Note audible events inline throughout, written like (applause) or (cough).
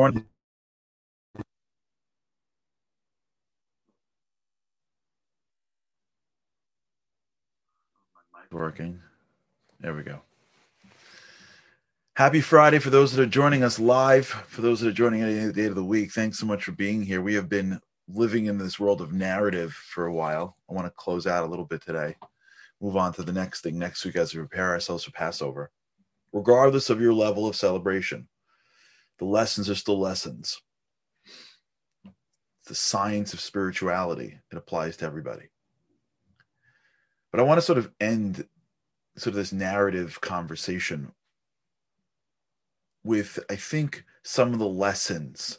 Morning. Working. There we go. Happy Friday for those that are joining us live. For those that are joining any day of the week, thanks so much for being here. We have been living in this world of narrative for a while. I want to close out a little bit today, move on to the next thing next week as we prepare ourselves for Passover. Regardless of your level of celebration, the lessons are still lessons. The science of spirituality, it applies to everybody. But I want to sort of end sort of this narrative conversation with, I think, some of the lessons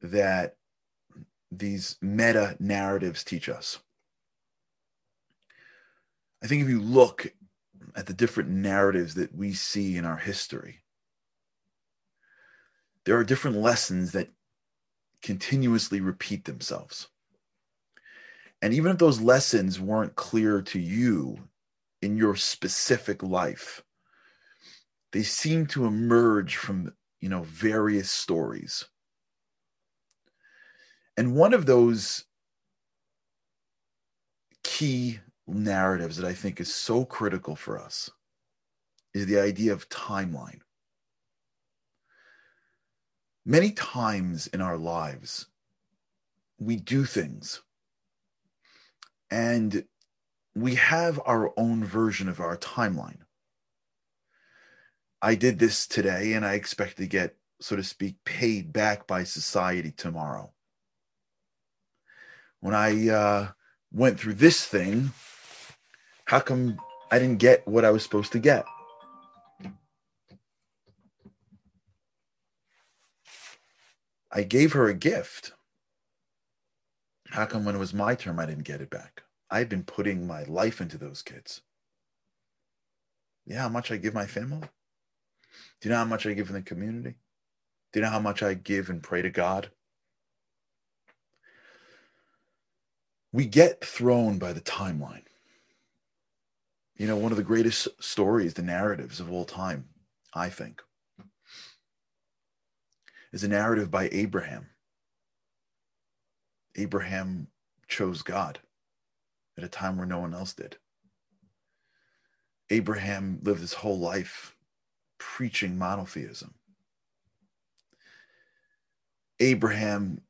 that these meta narratives teach us. I think if you look at the different narratives that we see in our history, there are different lessons that continuously repeat themselves. And even if those lessons weren't clear to you in your specific life, they seem to emerge from, you know, various stories. And one of those key narratives that I think is so critical for us is the idea of timeline. Many times in our lives, we do things and we have our own version of our timeline. I did this today and I expect to get, so to speak, paid back by society tomorrow. When I uh, went through this thing, how come I didn't get what I was supposed to get? I gave her a gift. How come when it was my term, I didn't get it back? I've been putting my life into those kids. Yeah, how much I give my family? Do you know how much I give in the community? Do you know how much I give and pray to God? We get thrown by the timeline. You know, one of the greatest stories, the narratives of all time, I think, is a narrative by Abraham. Abraham chose God at a time where no one else did. Abraham lived his whole life preaching monotheism. Abraham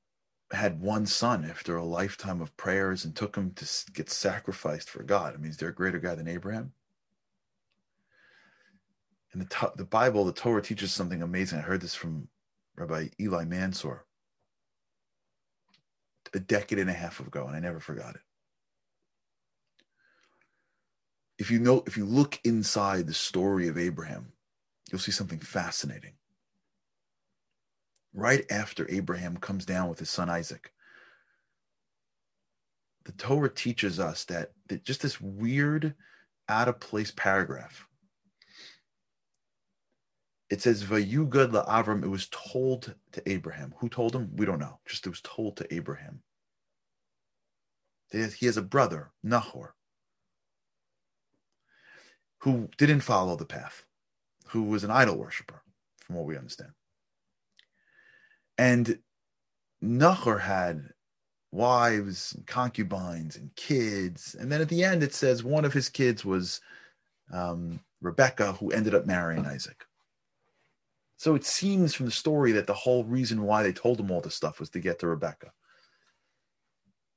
had one son after a lifetime of prayers and took him to get sacrificed for God. I mean, is there a greater guy than Abraham? In the, the Bible, the Torah teaches something amazing. I heard this from Rabbi Eli Mansour a decade and a half ago, and I never forgot it. If you know, if you look inside the story of Abraham, you'll see something fascinating. Right after Abraham comes down with his son Isaac, the Torah teaches us that, that just this weird, out of place paragraph it says Vayugad Avram. It was told to Abraham. Who told him? We don't know. Just it was told to Abraham. He has a brother, Nahor, who didn't follow the path, who was an idol worshiper, from what we understand. And Nahor had wives and concubines and kids. And then at the end, it says one of his kids was um, Rebecca, who ended up marrying Isaac. So it seems from the story that the whole reason why they told him all this stuff was to get to Rebecca.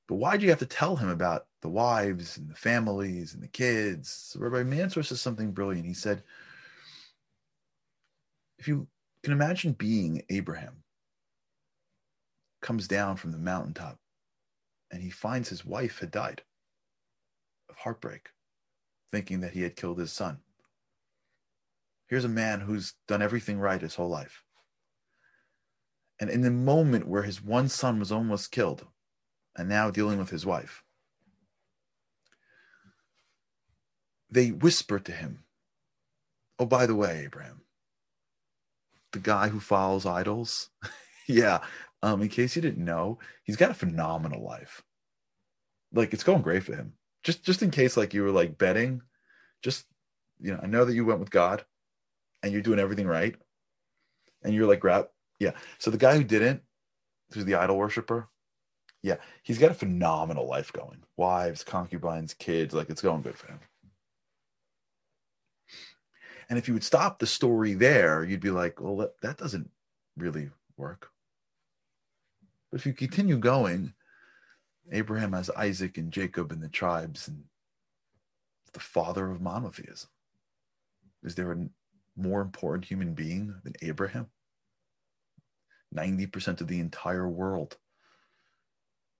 But why do you have to tell him about the wives and the families and the kids? So Rabbi Mansour says something brilliant. He said, if you can imagine being Abraham, comes down from the mountaintop and he finds his wife had died of heartbreak, thinking that he had killed his son. Here's a man who's done everything right his whole life. And in the moment where his one son was almost killed, and now dealing with his wife, they whisper to him, Oh, by the way, Abraham, the guy who follows idols, (laughs) yeah, um, in case you didn't know, he's got a phenomenal life. Like it's going great for him. Just just in case like you were like betting, just you know, I know that you went with God and you're doing everything right and you're like grab Yeah. So the guy who didn't, who's the idol worshiper, yeah, he's got a phenomenal life going. Wives, concubines, kids, like it's going good for him. And if you would stop the story there, you'd be like, well, that, that doesn't really work. But if you continue going, Abraham has Isaac and Jacob and the tribes, and the father of monotheism. Is there a more important human being than Abraham? 90% of the entire world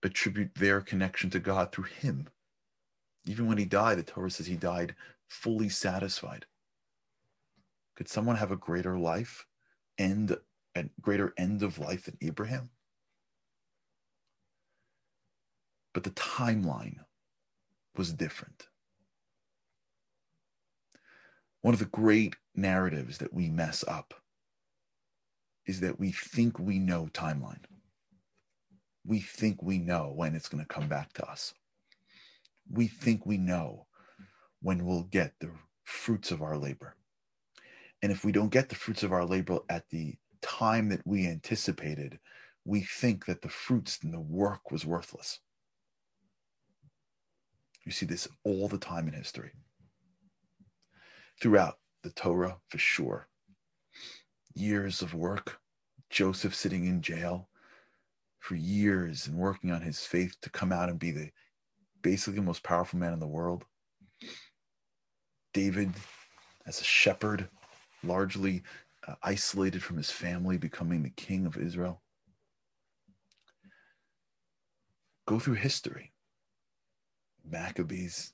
attribute their connection to God through him. Even when he died, the Torah says he died fully satisfied. Could someone have a greater life, end a greater end of life than Abraham? But the timeline was different. One of the great narratives that we mess up is that we think we know timeline. We think we know when it's going to come back to us. We think we know when we'll get the fruits of our labor. And if we don't get the fruits of our labor at the time that we anticipated, we think that the fruits and the work was worthless. You see this all the time in history. Throughout the Torah, for sure. Years of work, Joseph sitting in jail for years and working on his faith to come out and be the basically the most powerful man in the world. David, as a shepherd, largely uh, isolated from his family, becoming the king of Israel. Go through history. Maccabees,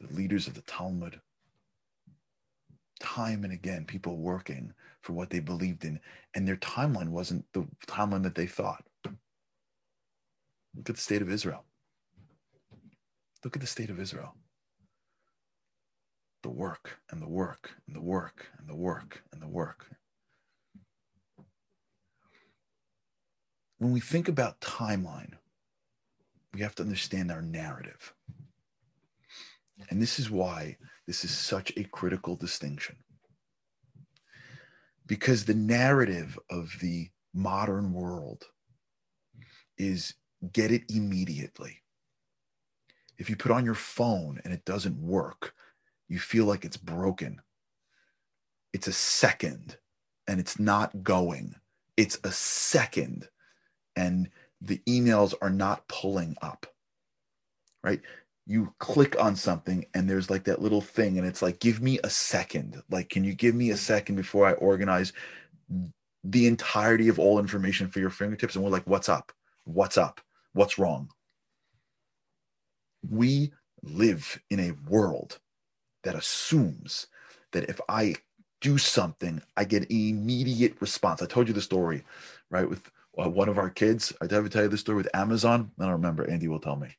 the leaders of the Talmud, time and again, people working for what they believed in, and their timeline wasn't the timeline that they thought. Look at the state of Israel. Look at the state of Israel. The work and the work and the work and the work and the work. When we think about timeline, we have to understand our narrative. And this is why this is such a critical distinction. Because the narrative of the modern world is get it immediately. If you put on your phone and it doesn't work, you feel like it's broken. It's a second and it's not going. It's a second and the emails are not pulling up, right? You click on something and there's like that little thing, and it's like, give me a second. Like, can you give me a second before I organize the entirety of all information for your fingertips? And we're like, what's up? What's up? What's wrong? We live in a world that assumes that if I do something, I get immediate response. I told you the story, right? With uh, one of our kids. I ever tell you the story with Amazon? I don't remember. Andy will tell me.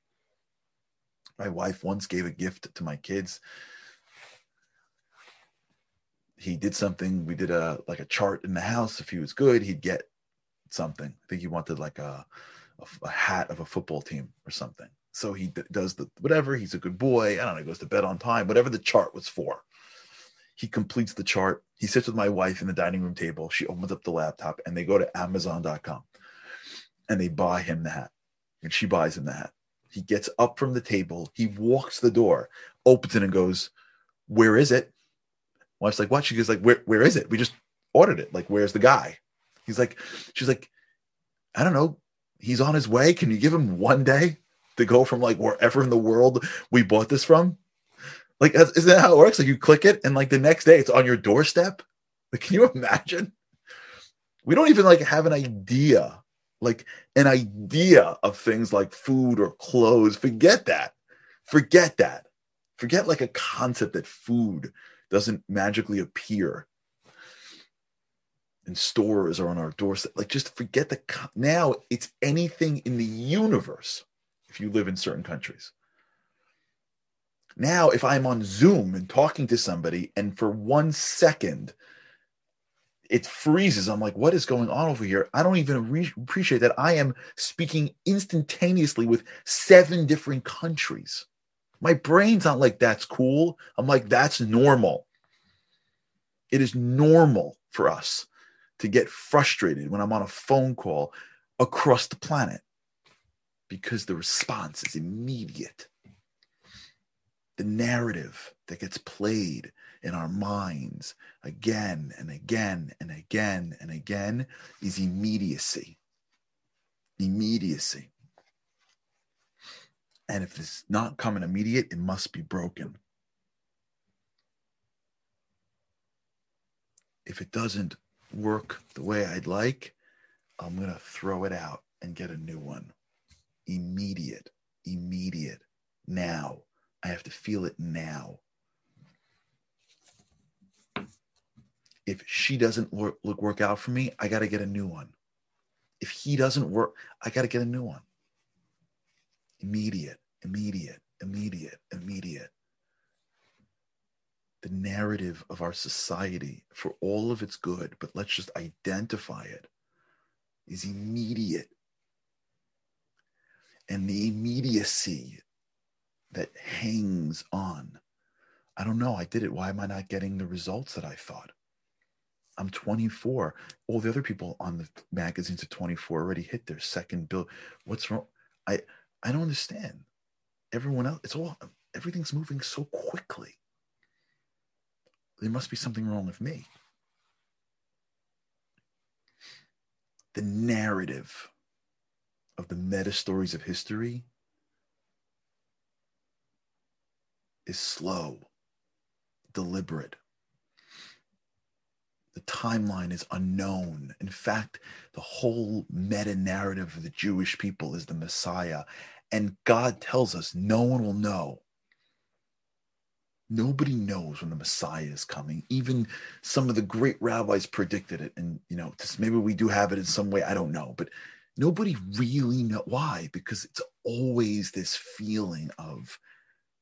My wife once gave a gift to my kids. He did something. We did a like a chart in the house. If he was good, he'd get something. I think he wanted like a, a, a hat of a football team or something. So he d- does the whatever. He's a good boy. I don't know. He goes to bed on time. Whatever the chart was for. He completes the chart. He sits with my wife in the dining room table. She opens up the laptop and they go to Amazon.com and they buy him the hat. And she buys him the hat. He gets up from the table. He walks the door, opens it, and goes, Where is it? Wife's like, What? She goes, like, Where where is it? We just ordered it. Like, where's the guy? He's like, she's like, I don't know. He's on his way. Can you give him one day to go from like wherever in the world we bought this from? Like, isn't that how it works? Like, you click it, and like the next day, it's on your doorstep. Like, can you imagine? We don't even like have an idea like an idea of things like food or clothes. Forget that. Forget that. Forget like a concept that food doesn't magically appear in stores or on our doorstep. Like just forget the now it's anything in the universe if you live in certain countries. Now, if I'm on Zoom and talking to somebody, and for one second it freezes. I'm like, what is going on over here? I don't even re- appreciate that I am speaking instantaneously with seven different countries. My brain's not like that's cool. I'm like, that's normal. It is normal for us to get frustrated when I'm on a phone call across the planet because the response is immediate. The narrative that gets played in our minds again and again and again and again is immediacy. Immediacy. And if it's not coming immediate, it must be broken. If it doesn't work the way I'd like, I'm going to throw it out and get a new one. Immediate, immediate, now. I have to feel it now. If she doesn't work, look work out for me, I got to get a new one. If he doesn't work, I got to get a new one. Immediate, immediate, immediate, immediate the narrative of our society for all of its good, but let's just identify it, is immediate. And the immediacy that hangs on. I don't know. I did it. Why am I not getting the results that I thought? I'm 24. All the other people on the magazines at 24 already hit their second bill. What's wrong? I I don't understand. Everyone else, it's all everything's moving so quickly there must be something wrong with me. The narrative of the meta stories of history is slow, deliberate. The timeline is unknown. In fact, the whole meta narrative of the Jewish people is the Messiah. And God tells us no one will know Nobody knows when the Messiah is coming. Even some of the great rabbis predicted it. And, you know, maybe we do have it in some way. I don't know. But nobody really know why, because it's always this feeling of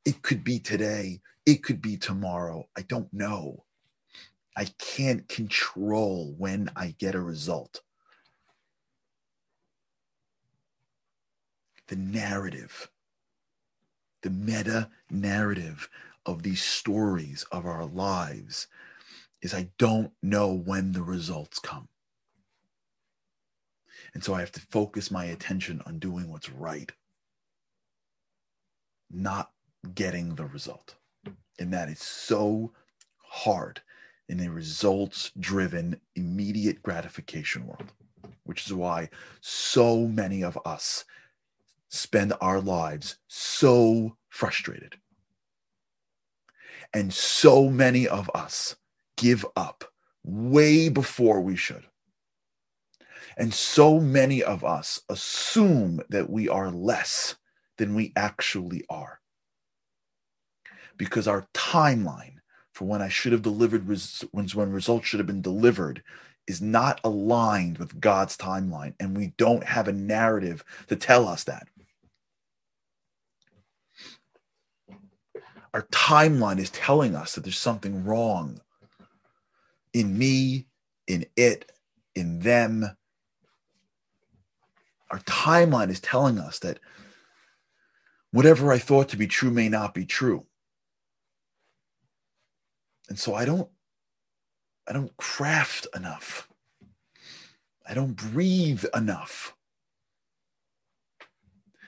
it could be today, it could be tomorrow. I don't know. I can't control when I get a result. The narrative, the meta narrative of these stories of our lives is I don't know when the results come. And so I have to focus my attention on doing what's right, not getting the result. And that is so hard in a results driven, immediate gratification world, which is why so many of us spend our lives so frustrated and so many of us give up way before we should. And so many of us assume that we are less than we actually are. Because our timeline for when I should have delivered, res- when, when results should have been delivered, is not aligned with God's timeline. And we don't have a narrative to tell us that. our timeline is telling us that there's something wrong in me, in it, in them. Our timeline is telling us that whatever I thought to be true may not be true. And so I don't I don't craft enough. I don't breathe enough.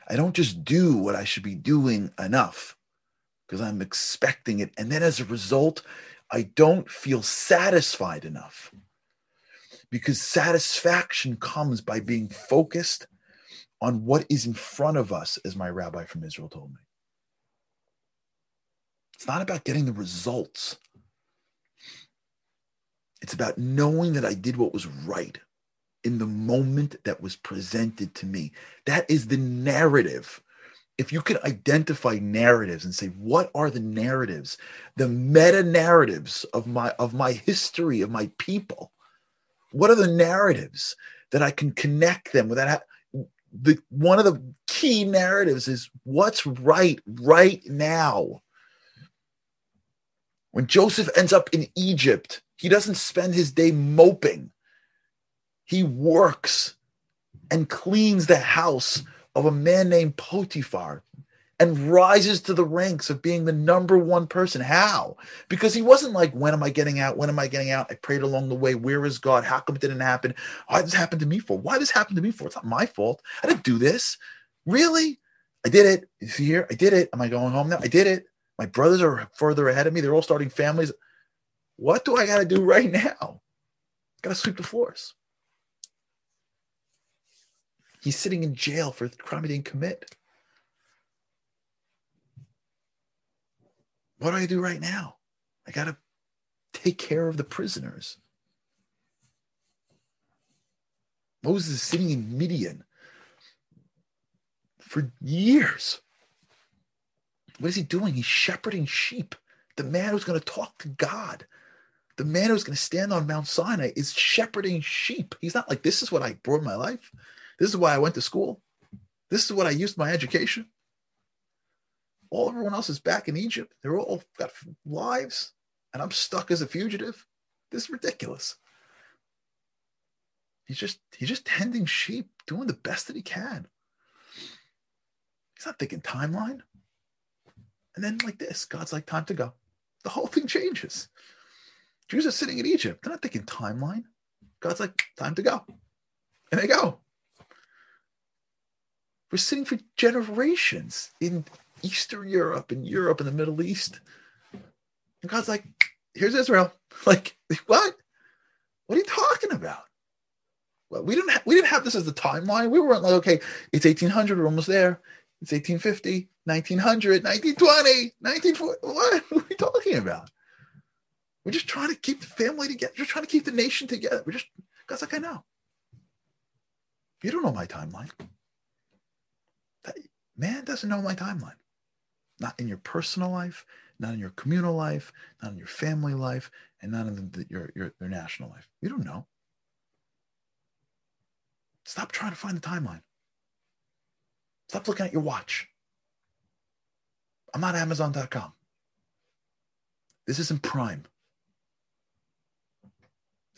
I don't just do what I should be doing enough because I'm expecting it. And then as a result, I don't feel satisfied enough because satisfaction comes by being focused on what is in front of us, as my rabbi from Israel told me. It's not about getting the results. It's about knowing that I did what was right in the moment that was presented to me. That is the narrative if you can identify narratives and say what are the narratives the meta narratives of my of my history of my people what are the narratives that i can connect them with that the one of the key narratives is what's right right now when joseph ends up in egypt he doesn't spend his day moping he works and cleans the house of a man named Potiphar and rises to the ranks of being the number one person. How? Because he wasn't like, when am I getting out? When am I getting out? I prayed along the way. Where is God? How come it didn't happen? Why this happened to me for? Why this happened to me for? It's not my fault. I didn't do this. Really? I did it. You see here? I did it. Am I going home now? I did it. My brothers are further ahead of me. They're all starting families. What do I got to do right now? Got to sweep the floors. He's sitting in jail for crime he didn't commit. What do I do right now? I got to take care of the prisoners. Moses is sitting in Midian for years. What is he doing? He's shepherding sheep. The man who's going to talk to God, the man who's going to stand on Mount Sinai, is shepherding sheep. He's not like, this is what I brought my life. This is why I went to school. This is what I used my education. All everyone else is back in Egypt. They're all got lives, and I'm stuck as a fugitive. This is ridiculous. He's just he's just tending sheep, doing the best that he can. He's not thinking timeline. And then like this, God's like, time to go. The whole thing changes. Jews are sitting in Egypt. They're not thinking timeline. God's like, time to go. And they go. We're sitting for generations in Eastern Europe and Europe and the Middle East. And God's like, here's Israel. (laughs) Like, what? What are you talking about? Well, we didn't ha- we didn't have this as the timeline. We weren't like, okay, it's 1800, we're almost there. It's 1850, 1900, 1920, 1940. (laughs) What are we talking about? We're just trying to keep the family together. We're trying to keep the nation together. We're just, God's like, I know. You don't know my timeline. That, man doesn't know my timeline. Not in your personal life, not in your communal life, not in your family life, and not in the, your, your, your national life. You don't know. Stop trying to find the timeline. Stop looking at your watch. I'm not Amazon.com. This isn't Prime.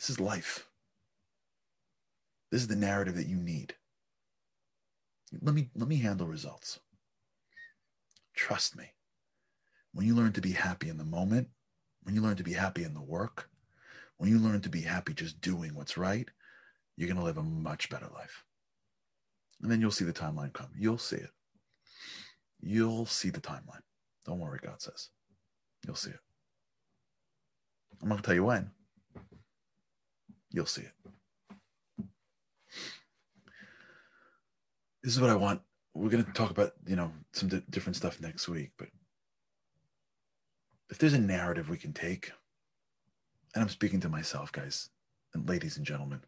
This is life. This is the narrative that you need. Let me let me handle results. Trust me. When you learn to be happy in the moment, when you learn to be happy in the work, when you learn to be happy just doing what's right, you're going to live a much better life. And then you'll see the timeline come. You'll see it. You'll see the timeline. Don't worry, God says. You'll see it. I'm not going to tell you when. You'll see it. This is what I want. We're going to talk about, you know, some di- different stuff next week, but if there's a narrative we can take, and I'm speaking to myself, guys, and ladies and gentlemen,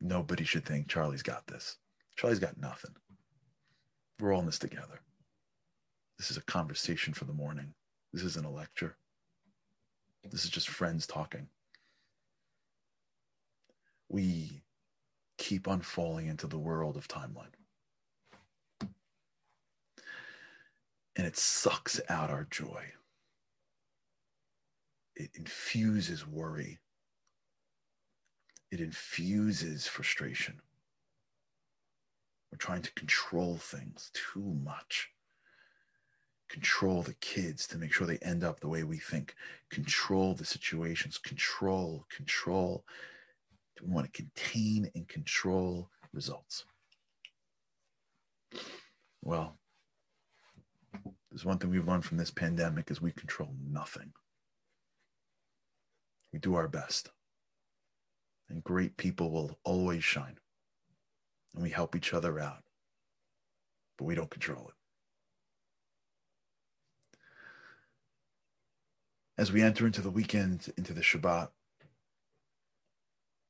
nobody should think Charlie's got this. Charlie's got nothing. We're all in this together. This is a conversation for the morning. This isn't a lecture. This is just friends talking. We keep on falling into the world of timeline. And it sucks out our joy. It infuses worry. It infuses frustration. We're trying to control things too much. Control the kids to make sure they end up the way we think. Control the situations. Control, control. We want to contain and control results. Well, there's one thing we've learned from this pandemic is we control nothing. We do our best. And great people will always shine and we help each other out, but we don't control it. As we enter into the weekend, into the Shabbat,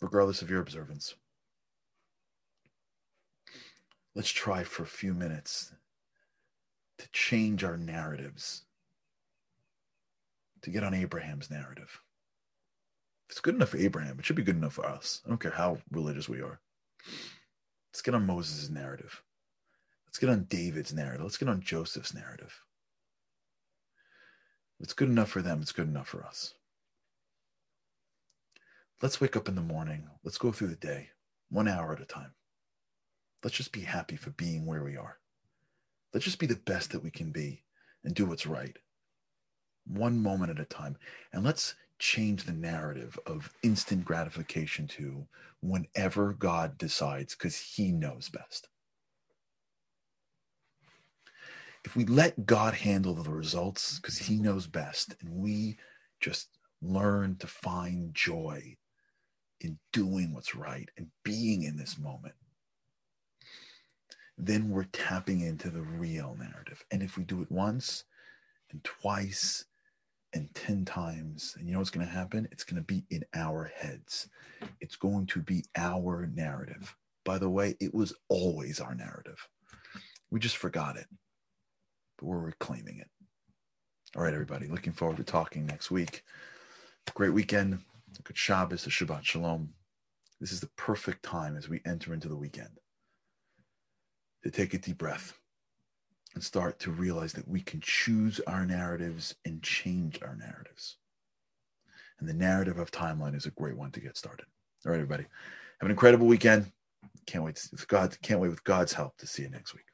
regardless of your observance, let's try for a few minutes to change our narratives, to get on Abraham's narrative. If it's good enough for Abraham, it should be good enough for us. I don't care how religious we are. Let's get on Moses' narrative. Let's get on David's narrative. Let's get on Joseph's narrative. If it's good enough for them, it's good enough for us. Let's wake up in the morning. Let's go through the day, one hour at a time. Let's just be happy for being where we are. Let's just be the best that we can be and do what's right. One moment at a time. And let's change the narrative of instant gratification to whenever God decides, because He knows best. If we let God handle the results, because He knows best, and we just learn to find joy in doing what's right and being in this moment, then we're tapping into the real narrative. And if we do it once and twice and 10 times, and you know what's going to happen? It's going to be in our heads. It's going to be our narrative. By the way, it was always our narrative. We just forgot it, but we're reclaiming it. All right, everybody. Looking forward to talking next week. Great weekend. Good Shabbos, a Shabbat Shalom. This is the perfect time as we enter into the weekend to take a deep breath and start to realize that we can choose our narratives and change our narratives. And the narrative of timeline is a great one to get started. All right, everybody. Have an incredible weekend. Can't wait. With God, can't wait with God's help to see you next week.